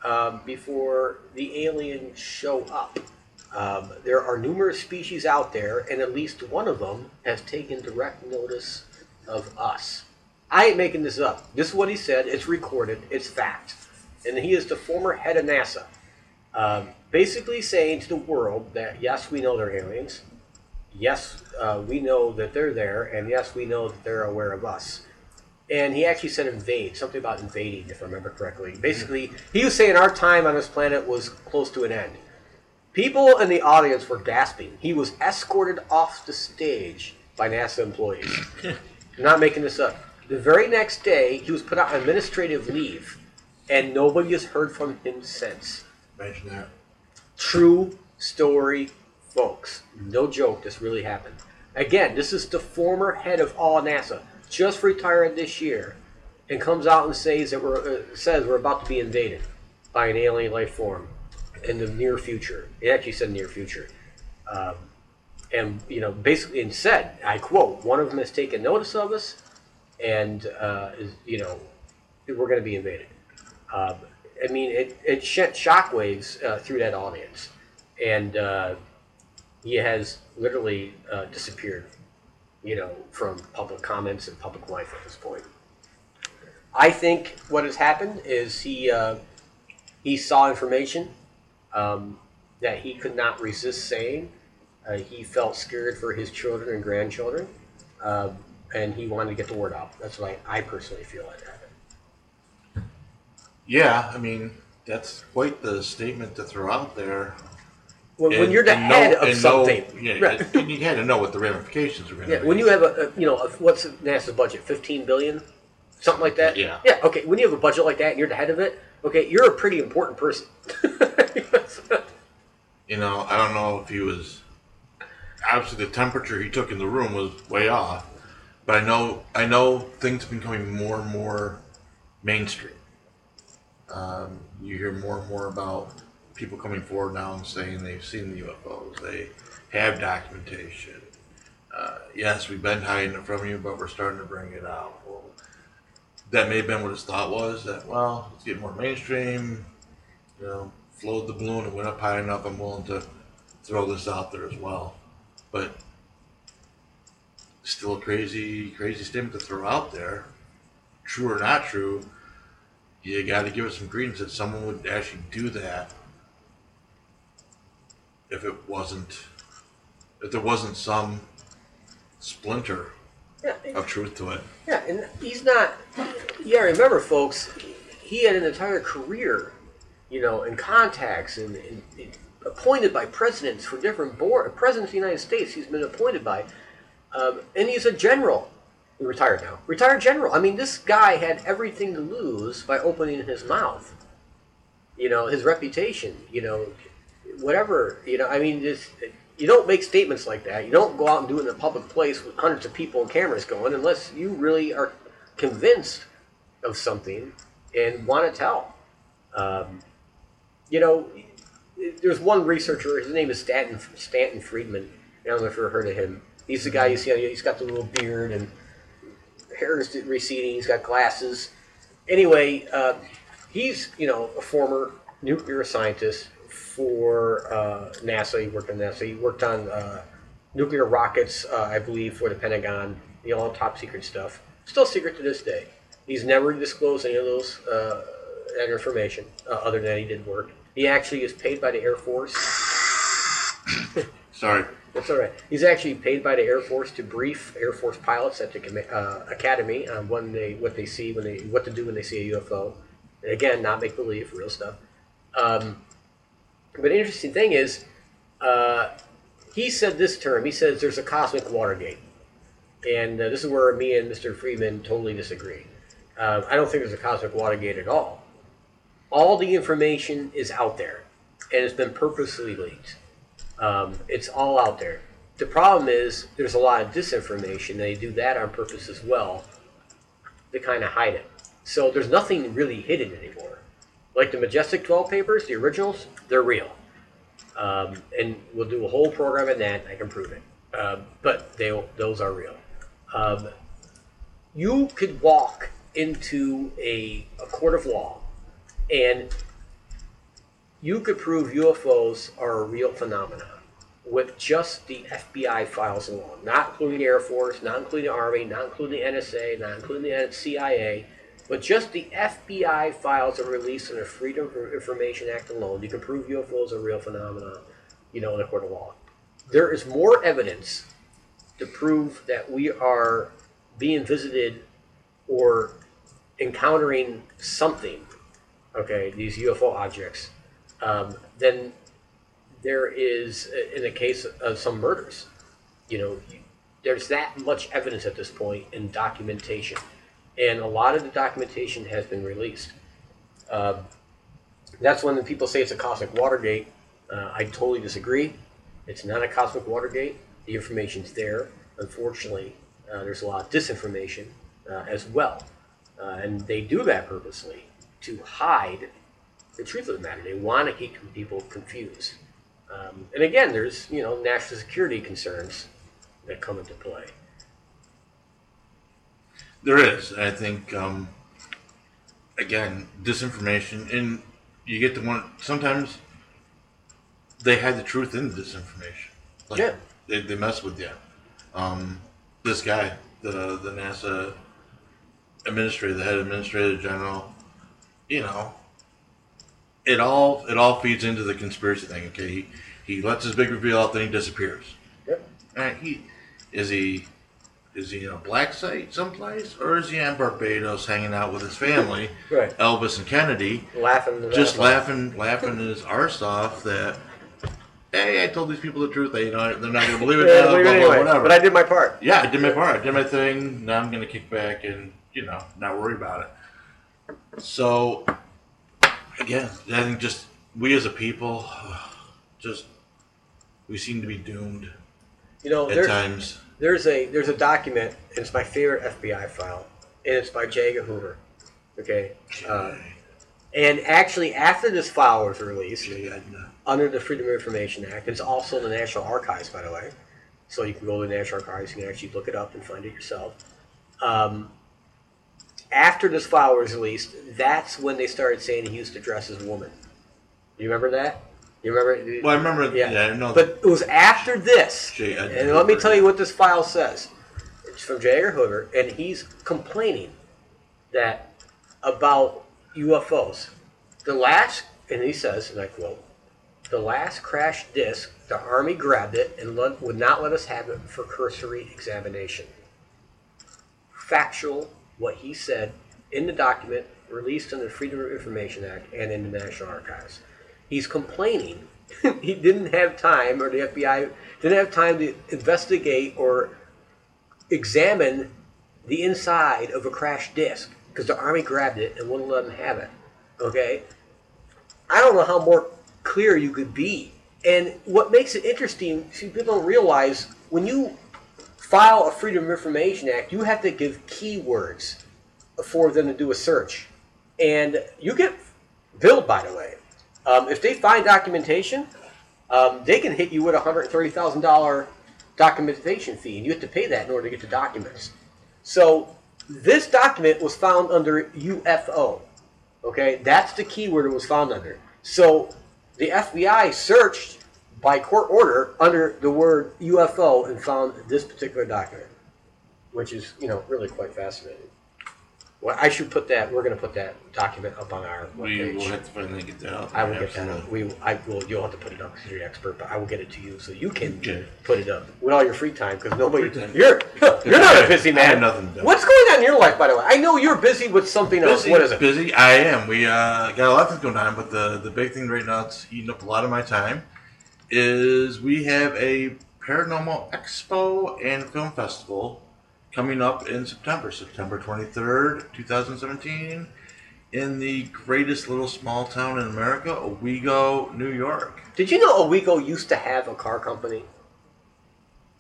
um, before the aliens show up. Um, there are numerous species out there, and at least one of them has taken direct notice of us. I ain't making this up. This is what he said. It's recorded. It's fact. And he is the former head of NASA. Um, basically saying to the world that yes, we know they're aliens. Yes, uh, we know that they're there, and yes, we know that they're aware of us. And he actually said invade, something about invading, if I remember correctly. Basically, he was saying our time on this planet was close to an end. People in the audience were gasping. He was escorted off the stage by NASA employees. I'm [LAUGHS] not making this up. The very next day, he was put on administrative leave, and nobody has heard from him since. Imagine that. True story, folks. No joke, this really happened. Again, this is the former head of all NASA, just retired this year, and comes out and says that we're uh, says we're about to be invaded by an alien life form in the near future. It actually said near future, um, and you know basically and said, I quote, one of them has taken notice of us, and uh, is you know we're going to be invaded. Um, I mean, it, it sent shockwaves uh, through that audience. And uh, he has literally uh, disappeared, you know, from public comments and public life at this point. I think what has happened is he uh, he saw information um, that he could not resist saying. Uh, he felt scared for his children and grandchildren, um, and he wanted to get the word out. That's what I, personally feel like happened. Yeah, I mean, that's quite the statement to throw out there. When, when you're the and know- head of and know- something, yeah, right. and you had to know what the ramifications were going to Yeah, be. when you have a, a you know, a, what's NASA's budget? Fifteen billion, something like that. Yeah. Yeah. Okay. When you have a budget like that and you're the head of it, okay, you're a pretty important person. [LAUGHS] you know, I don't know if he was. Obviously, the temperature he took in the room was way off, but I know I know things been becoming more and more mainstream. Um, you hear more and more about people coming forward now and saying they've seen the UFOs, they have documentation. Uh, yes, we've been hiding it from you, but we're starting to bring it out. Well, that may have been what his thought was. That well, let's get more mainstream. You know, floated the balloon and went up high enough. I'm willing to throw this out there as well. But still a crazy, crazy statement to throw out there. True or not true, you got to give it some credence that someone would actually do that if it wasn't, if there wasn't some splinter yeah. of truth to it. Yeah, and he's not. Yeah, remember, folks, he had an entire career, you know, in contacts and, and, and appointed by presidents for different board. Presidents of the United States, he's been appointed by, um, and he's a general. Retired now. Retired general. I mean, this guy had everything to lose by opening his mouth. You know, his reputation. You know, whatever. You know, I mean, just you don't make statements like that. You don't go out and do it in a public place with hundreds of people and cameras going unless you really are convinced of something and want to tell. Um, you know, there's one researcher. His name is Stanton Stanton Friedman. I don't know if you've ever heard of him. He's the guy you see. He's got the little beard and hair is receding. He's got glasses. Anyway, uh, he's you know a former nuclear scientist for uh, NASA. He worked on NASA. He worked on uh, nuclear rockets, uh, I believe, for the Pentagon. The all top secret stuff. Still secret to this day. He's never disclosed any of those uh, that information, uh, other than he did work. He actually is paid by the Air Force. Sorry. That's all right. He's actually paid by the Air Force to brief Air Force pilots at the uh, academy on when they what they see when they what to do when they see a UFO. And again, not make believe, real stuff. Um, but the interesting thing is, uh, he said this term. He says there's a cosmic Watergate, and uh, this is where me and Mr. Freeman totally disagree. Uh, I don't think there's a cosmic Watergate at all. All the information is out there, and it's been purposely leaked. Um, it's all out there. The problem is there's a lot of disinformation. They do that on purpose as well to kind of hide it. So there's nothing really hidden anymore. Like the Majestic 12 papers, the originals, they're real. Um, and we'll do a whole program on that. I can prove it. Um, but they those are real. Um, you could walk into a, a court of law and you could prove UFOs are a real phenomenon with just the FBI files alone, not including the Air Force, not including the Army, not including the NSA, not including the CIA, but just the FBI files are released under Freedom of Information Act alone, you can prove UFOs are a real phenomenon, you know, in a court of law. There is more evidence to prove that we are being visited or encountering something, okay, these UFO objects, um, then there is, in the case of some murders, you know, there's that much evidence at this point in documentation. And a lot of the documentation has been released. Uh, that's when people say it's a cosmic Watergate. Uh, I totally disagree. It's not a cosmic Watergate. The information's there. Unfortunately, uh, there's a lot of disinformation uh, as well. Uh, and they do that purposely to hide the truth of the matter. They want to keep people confused. Um, and again, there's you know national security concerns that come into play. There is. I think um, again disinformation, and you get the one. Sometimes they hide the truth in the disinformation. Like, Yeah. They, they mess with you. Um, this guy, the the NASA administrator, the head administrator general, you know, it all it all feeds into the conspiracy thing. Okay, he, he lets his big reveal out, then he disappears. Yep. Alright, he is he is he in a black site someplace, or is he on Barbados hanging out with his family, [LAUGHS] Right. Elvis and Kennedy, Laughing. just laughing laughing his arse off that. Hey, I told these people the truth. They, you know, they're not gonna believe it [LAUGHS] Yeah, now. leave it blah, blah, whatever. But I did my part. yeah, I did my part. I did my thing. Now I'm gonna kick back and you know not worry about it. So again, I think just we as a people, [SIGHS] just we seem to be doomed You know, at there, times. there's a there's a document. And it's my favorite FBI file, and it's by J. Edgar Hoover. Okay. Uh, and actually, after this file was released yeah, under the Freedom of Information Act, it's also in the National Archives, by the way. So you can go to the National Archives, you can actually look it up and find it yourself. Um, after this file was released, that's when they started saying he used to dress as a woman. You remember that? You remember? Well, I remember. Yeah. Yeah, I know. But it was after this. J. Edgar and let me tell you what this file says. It's from J. Edgar Hoover, and he's complaining that about UFOs. The last, and he says, and I quote, the last crashed disc, the Army grabbed it and would not let us have it for cursory examination. Factual, what he said in the document released under the Freedom of Information Act and in the National Archives. He's complaining [LAUGHS] he didn't have time, or the FBI didn't have time to investigate or examine the inside of a crashed disc because the Army grabbed it and wouldn't let them have it. Okay? I don't know how more clear you could be. And what makes it interesting, see, people don't realize when you file a Freedom of Information Act, you have to give keywords for them to do a search. And you get billed, by the way. Um, if they find documentation, um, they can hit you with a $130,000 documentation fee, and you have to pay that in order to get the documents. So this document was found under UFO. Okay, that's the keyword it was found under. So the FBI searched by court order under the word UFO and found this particular document, which is you know really quite fascinating. Well, I should put that. We're going to put that document up on our we will webpage. have to finally get that out. I will there, get that up. absolutely. We, I will. You'll have to put it up because you're the expert, but I will get it to you so you can Okay. put it up with all your free time because nobody. Free time. You're [LAUGHS] you're not a busy I man. have nothing to do. What's going on in your life, by the way? I know you're busy with something else. Busy, What is it? Busy. I am. We uh, got a lot that's going on, but the the big thing right now it's eating up a lot of my time is we have a paranormal expo and film festival coming up in September, September twenty third, two thousand seventeen, in the greatest little small town in America, Owego, New York. Did you know Owego used to have a car company?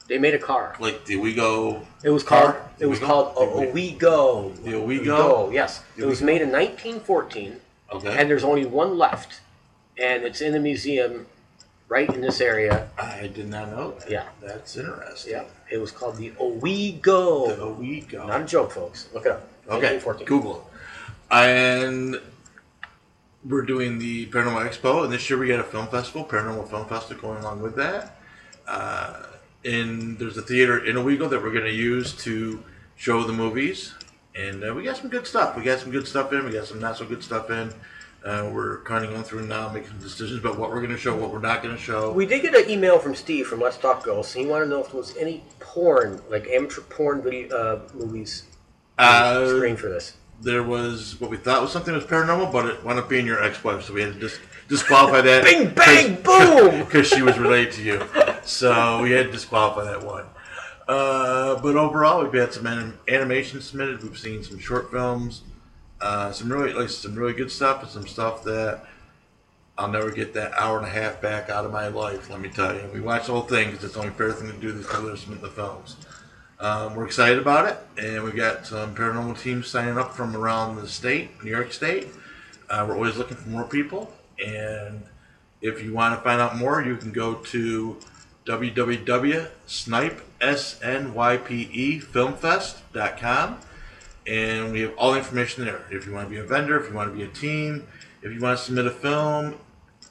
They made a car. Like the Owego. It was called. Car? It was Owego? called Owego. The Owego? Yes, The it was made in 1914, Okay. and there's only one left, and it's in the museum right in this area. I did not know that. Yeah. That's interesting. Yeah, it was called the Owego. The Owego. Not a joke, folks. Look it up. Okay, Google it. And we're doing the Paranormal Expo, and this year we got a film festival, Paranormal Film Festival, going along with that. Uh, and there's a theater in Owego that we're going to use to show the movies, and uh, we got some good stuff. We got some good stuff in. We got some not so good stuff in. Uh, we're kind of going through now, making decisions about what we're going to show, what we're not going to show. We did get an email from Steve from Let's Talk Girls, and He wanted to know if there was any porn, like amateur porn video uh, movies, Uh, screen for this. there was what we thought was something that was paranormal, but it wound up being your ex-wife, so we had to dis- disqualify that. [LAUGHS] Bing, bang, boom! [LAUGHS] Because she was related to you, so we had to disqualify that one. Uh, but overall, we've had some anim- animation submitted. We've seen some short films, uh, some really like some really good stuff, and some stuff that I'll never get that hour and a half back out of my life. Let me tell you, we watched the whole thing because it's the only fair thing to do. This to submit the films. Um, we're excited about it, and we got some paranormal teams signing up from around the state, New York State. Uh, we're always looking for more people, and if you want to find out more, you can go to www.snipe.filmfest.com, and we have all the information there. If you want to be a vendor, if you want to be a team, if you want to submit a film,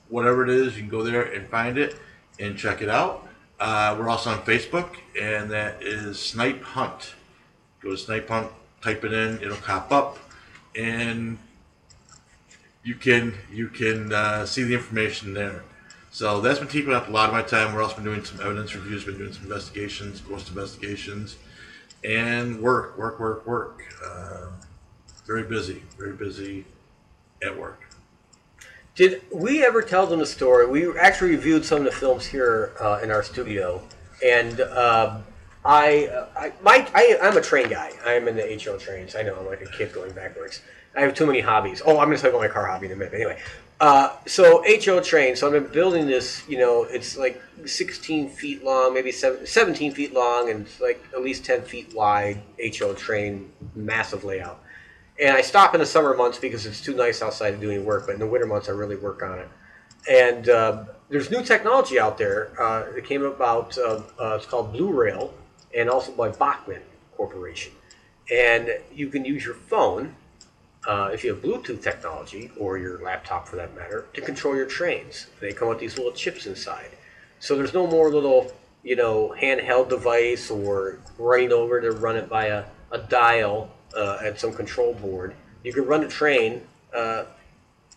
whatever it is, you can go there and find it and check it out. Uh, we're also on Facebook, and that is Snipe Hunt. Go to Snipe Hunt, type it in, it'll pop up, and you can you can uh, see the information there. So that's been taking up a lot of my time. We're also been doing some evidence reviews, been doing some investigations, ghost investigations, and work, work, work, work. Uh, very busy, very busy at work. Did we ever tell them the story? We actually reviewed some of the films here uh, in our studio, and um I, uh, I, my, I, I'm a train guy. I'm in the HO trains. I know I'm like a kid going backwards. I have too many hobbies. Oh, I'm going to talk about my car hobby in a minute. Anyway, uh, so HO train. So I've been building this. You know, it's like 16 feet long, maybe seven, 17 feet long, and like at least 10 feet wide. HO train, massive layout. And I stop in the summer months because it's too nice outside to do any work. But in the winter months, I really work on it. And uh, there's new technology out there. Uh, it came about. Uh, uh, it's called BlueRail, and also by Bachmann Corporation. And you can use your phone, uh, if you have Bluetooth technology, or your laptop for that matter, to control your trains. They come with these little chips inside. So there's no more little, you know, handheld device or running over to run it by a, a dial uh, at some control board. You can run a train uh,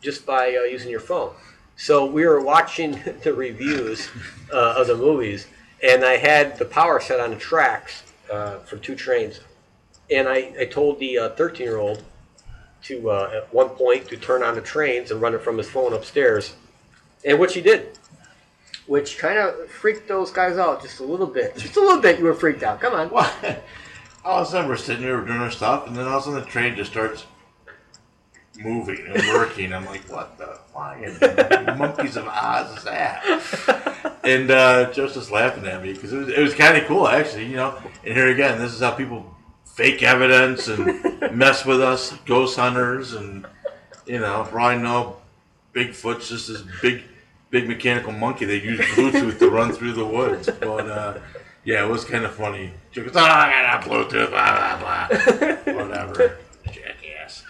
just by uh, using your phone. So we were watching [LAUGHS] the reviews uh, of the movies, and I had the power set on the tracks uh, for two trains. And I, I told the 13 year old to, uh, at one point, to turn on the trains and run it from his phone upstairs. And which he did. Which kind of freaked those guys out just a little bit. Just a little bit, you were freaked out. Come on. What? All of a sudden, we're sitting here doing our stuff, and then all of a sudden, the train just starts moving and working. I'm like, what the flying monkeys of Oz is that? And uh, just laughing at me because it was, it was kind of cool, actually, you know. And here again, this is how people fake evidence and [LAUGHS] mess with us, ghost hunters, and you know, for all I know, Bigfoot's just this big, big mechanical monkey. They use Bluetooth to run through the woods, but. Uh, yeah, it was kind of funny. Joe goes, oh, I got a Bluetooth, blah, blah, blah. Whatever. Jackass.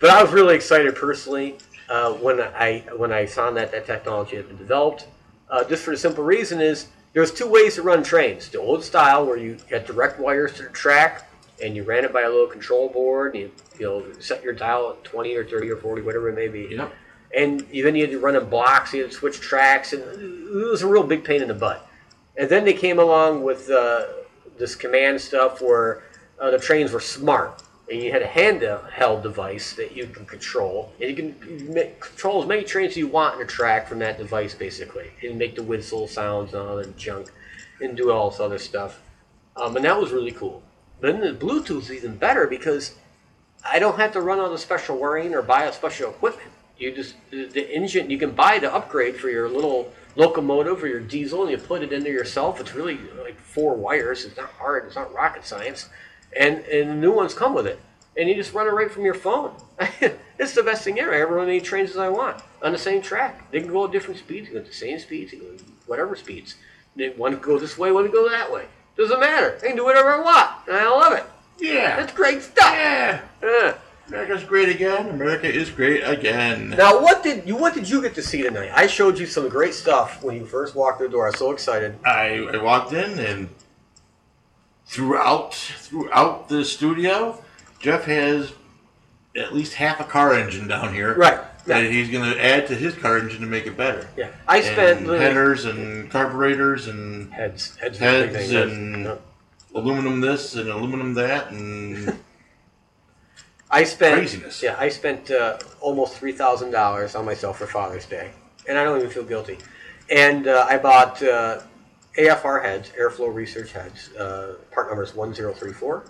But I was really excited personally uh, when I when I found that that technology had been developed. Uh, just for the simple reason is there's two ways to run trains: the old style where you had direct wires to the track and you ran it by a little control board. And you you know set your dial at 20 or 30 or 40, whatever it may be. Yep. And you, then you had to run in blocks. You had to switch tracks, and it was a real big pain in the butt. And then they came along with uh, this command stuff where uh, the trains were smart, and you had a handheld device that you can control, and you can control as many trains as you want in a track from that device, basically, and make the whistle sounds and all that junk, and do all this other stuff. Um, and that was really cool. Then the Bluetooth is even better because I don't have to run all the special wiring or buy a special equipment. You just the, engine you can buy the upgrade for your little locomotive or your diesel, and you put it into yourself. It's really like four wires. It's not hard. It's not rocket science, and and the new ones come with it, and you just run it right from your phone. [LAUGHS] It's the best thing ever. I can run any trains as I want on the same track. They can go at different speeds, They go at the same speeds, they can go whatever speeds. They want to go this way, want to go that way. Doesn't matter. I can do whatever I want, and I love it. Yeah. That's great stuff. Yeah. Yeah. America's great again. America is great again. Now, what did you what did you get to see tonight? I showed you some great stuff when you first walked through the door. I was so excited. I, I walked in and throughout throughout the studio, Jeff has at least half a car engine down here. Right. That Yeah. he's going to add to his car engine to make it better. Yeah. I spent and literally- headers and carburetors and heads, heads, is a big heads thing. and Yeah. aluminum this and aluminum that and [LAUGHS] I spent Craziness. Yeah, I spent uh, almost three thousand dollars on myself for Father's Day, and I don't even feel guilty. And uh, I bought uh, AFR heads, airflow research heads. Uh, part number is one zero three four.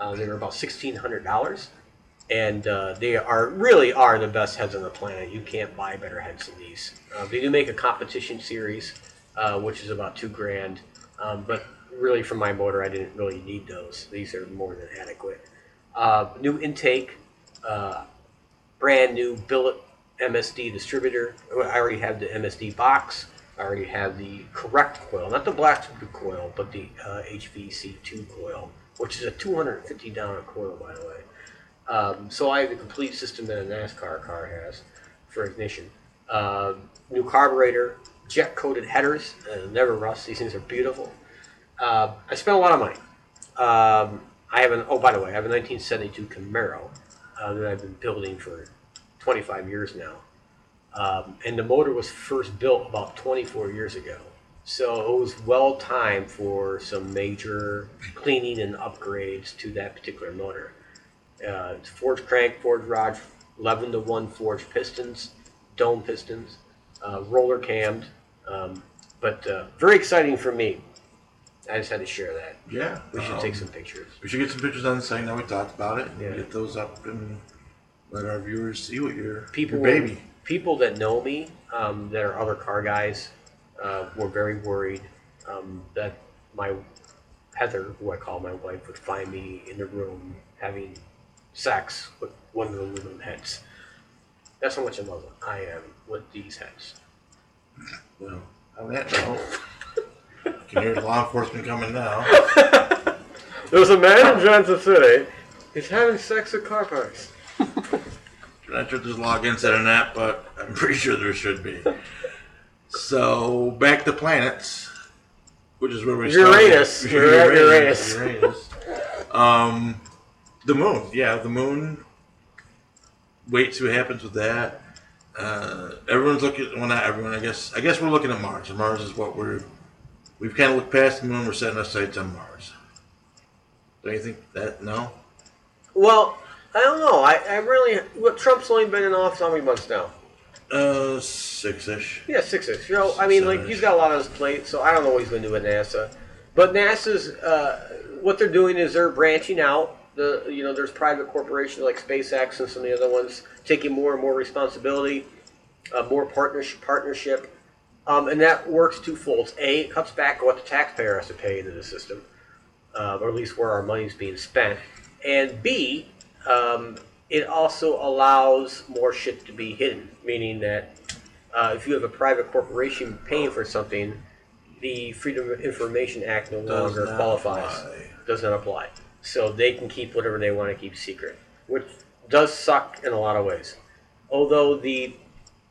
Uh, they were about sixteen hundred dollars, and uh, they are really are the best heads on the planet. You can't buy better heads than these. Uh, they do make a competition series, uh, which is about two grand, um, but really for my motor, I didn't really need those. These are more than adequate. Uh, new intake, uh, brand new billet MSD distributor. I already have the MSD box. I already have the correct coil, not the black coil, but the uh, HVC2 coil, which is a $250 coil, by the way. Um, so I have the complete system that a NASCAR car has for ignition. Uh, new carburetor, jet coated headers, uh, never rust. These things are beautiful. Uh, I spent a lot of money. Um, I have an oh by the way, I have a 1972 Camaro uh, that I've been building for 25 years now, um, and the motor was first built about 24 years ago. So it was well timed for some major cleaning and upgrades to that particular motor. Uh, it's forged crank, forged rod, 11 to 1 forged pistons, dome pistons, uh, roller cammed, um, but uh, very exciting for me. I just had to share that. yeah. We should um, take some pictures. We should get some pictures on the site. Now we talked about it. And Yeah. Get those up and let our viewers see what your People, your baby. people that know me, um, that are other car guys, uh, were very worried um, that my Heather, who I call my wife, would find me in the room having sex with one of the aluminum heads. That's how much in love I am with these heads. Well, on that note, you can hear the law enforcement coming now. [LAUGHS] There's a man in Johnson City. He's having sex with car parts. I'm not sure if there's law against that or not, but I'm pretty sure there should be. So back to planets, which is where we Uranus. started. We're at Uranus. Uranus. Um, the moon. Yeah, the moon. Wait, see what happens with that. Uh, everyone's looking. Well, not everyone. I guess. I guess we're looking at Mars. And Mars is what we're. We've kind of looked past the moon. We're setting our sights on Mars. Don't you think that? No. Well, I don't know. I, I really. What Trump's only been in office how many months now? Uh, six-ish. Yeah, six ish. You know, I mean, like he's got a lot on his plate, so I don't know what he's going to do with NASA. But NASA's uh, what they're doing is they're branching out. The you know, there's private corporations like SpaceX and some of the other ones taking more and more responsibility, uh, more partnership. Partnership, um, and that works twofold. A, it cuts back what the taxpayer has to pay into the system, uh, or at least where our money's being spent. And B, um, it also allows more shit to be hidden, meaning that uh, if you have a private corporation paying for something, the Freedom of Information Act no Does longer qualifies. apply. Does not apply. So they can keep whatever they want to keep secret, which does suck in a lot of ways. Although the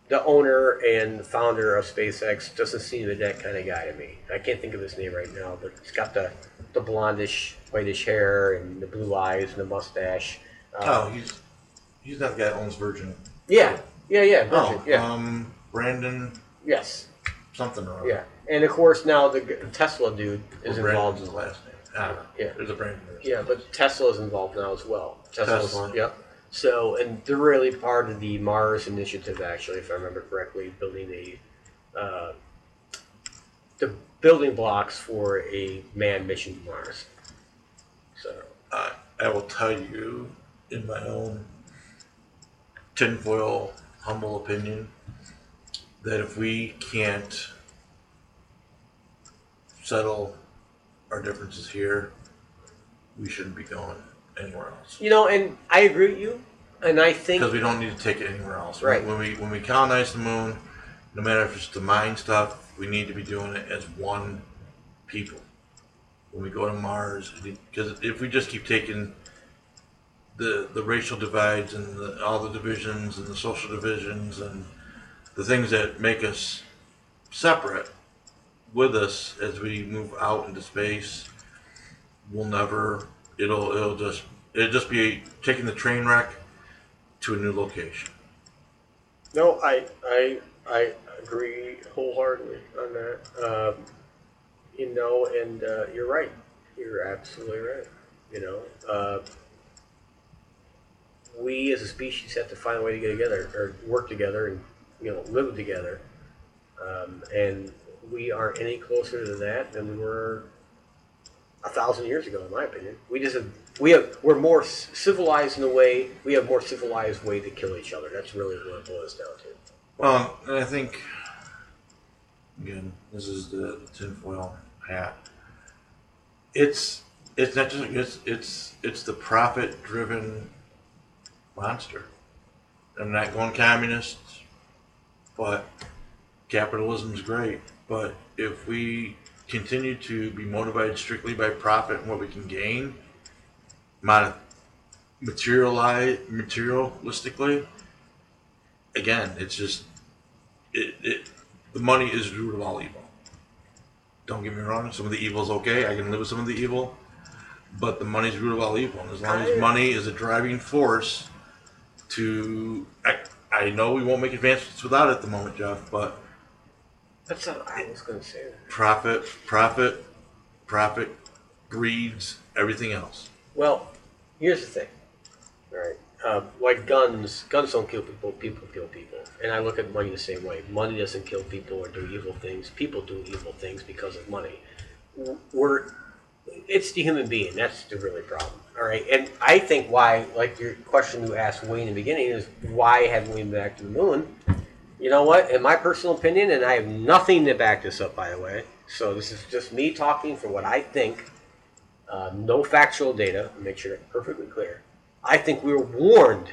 the owner and founder of SpaceX doesn't seem be that kind of guy to me. I can't think of his name right now, but he's got the the blondish, whitish hair and the blue eyes and the mustache. Uh, Oh, he's he's not the guy that owns Virgin. yeah, yeah, yeah, Oh, yeah, um, Brandon yes, something or other. yeah. And of course now the Tesla dude is Or involved. Brandon's his last name. I don't know. Yeah. There's a Brandon. there. Yeah, but Tesla's involved now as well. Tesla's, Tesla. Yep. So, and they're really part of the Mars initiative, actually, if I remember correctly, building a uh, the building blocks for a manned mission to Mars. So, I, I will tell you, in my own tinfoil humble opinion, that if we can't settle our differences here, we shouldn't be going anywhere else. you know, and I agree with you. and I think because we don't need to take it anywhere else. Right. When we when we colonize the moon, no matter if it's to mine stuff, we need to be doing it as one people. When we go to Mars, because if we just keep taking the the racial divides and the, all the divisions and the social divisions and the things that make us separate with us as we move out into space, we'll never. It'll it'll just it'll just be taking the train wreck to a new location. No, I I I agree wholeheartedly on that. Um, you know, and uh, you're right. You're absolutely right. You know, uh, we as a species have to find a way to get together or work together and you know live together. Um, and we aren't any closer to that than we were a thousand years ago, in my opinion. We just have, we have we're more civilized in a way. We have more civilized way to kill each other. That's really what it boils down to. Well, and I think again, this is the tinfoil hat. It's it's not just it's it's it's the profit driven monster. I'm not going communist, but capitalism's great. But if we continue to be motivated strictly by profit and what we can gain, materialize materialistically, again, it's just it, it the money is the root of all evil. Don't get me wrong, some of the evil is okay. I can live with some of the evil, but the money's the root of all evil. And as long as money is a driving force to, I, I know we won't make advancements without it at the moment, Jeff, but That's what I was going to say profit, profit, profit breeds everything else. Well, here's the thing. All right. Uh, like guns, guns don't kill people. People kill people. And I look at money the same way. Money doesn't kill people or do evil things. People do evil things because of money. We're, it's the human being. That's the really problem. All right. And I think why, like your question you asked way in the beginning, is why haven't we been back to the moon? You know what? In my personal opinion, and I have nothing to back this up, by the way. So this is just me talking for what I think. Uh, no factual data. Make sure it's perfectly clear. I think we were warned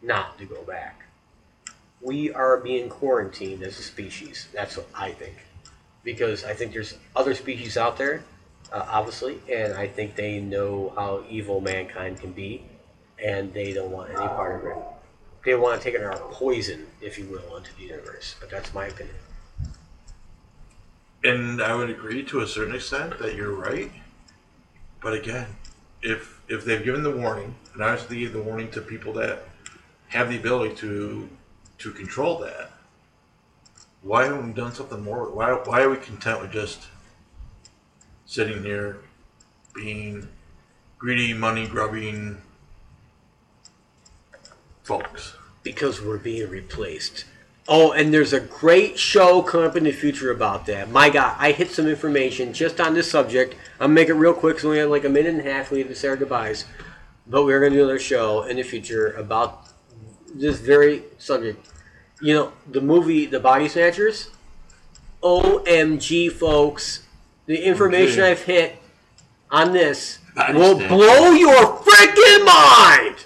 not to go back. We are being quarantined as a species. That's what I think. Because I think there's other species out there, uh, obviously, and I think they know how evil mankind can be, and they don't want any part of it. They want to take our poison, if you will, into the universe. But that's my opinion. And I would agree to a certain extent that you're right. But again, if if they've given the warning, and obviously give the warning to people that have the ability to to control that, why haven't we done something more? Why why are we content with just sitting here being greedy, money grubbing folks? because we're being replaced. Oh, and there's a great show coming up in the future about that. My God, I hit some information just on this subject. I'm gonna make it real quick, so we have like a minute and a half. We have to say our goodbyes, but we're gonna do another show in the future about this very subject. You know, the movie The Body Snatchers. OMG, folks! The information Okay. I've hit on this Body will Snatchers. blow your freaking mind.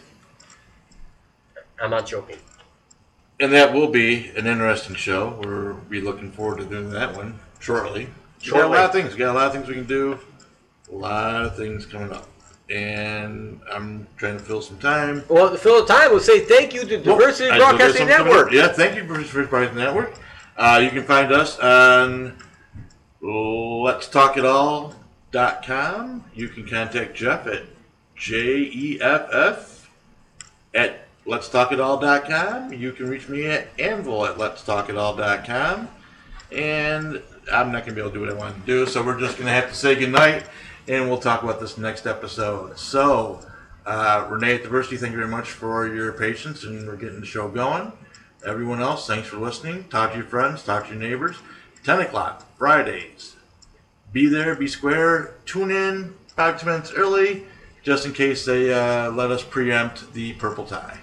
I'm not joking. And that will be an interesting show. We'll be looking forward to doing that one shortly. We got a lot of things. We got a lot of things we can do. A lot of things coming up. And I'm trying to fill some time. Well, to fill the time, we'll say thank you to Diversity got Broadcasting Network. Yeah, thank you, Diversity Broadcasting Network. Uh, you can find us on Let's Talk It All.com. You can contact Jeff at J E F F at Let's Talk It All.com. You can reach me at Anvil at Let's Talk It All.com. And I'm not going to be able to do what I want to do, so we're just going to have to say goodnight and we'll talk about this next episode. So, uh, Renee at Diversity, thank you very much for your patience and we're getting the show going. Everyone else, thanks for listening. Talk to your friends, talk to your neighbors. 10 o'clock, Fridays. Be there, be square. Tune in five to minutes early just in case they uh, let us preempt the purple tie.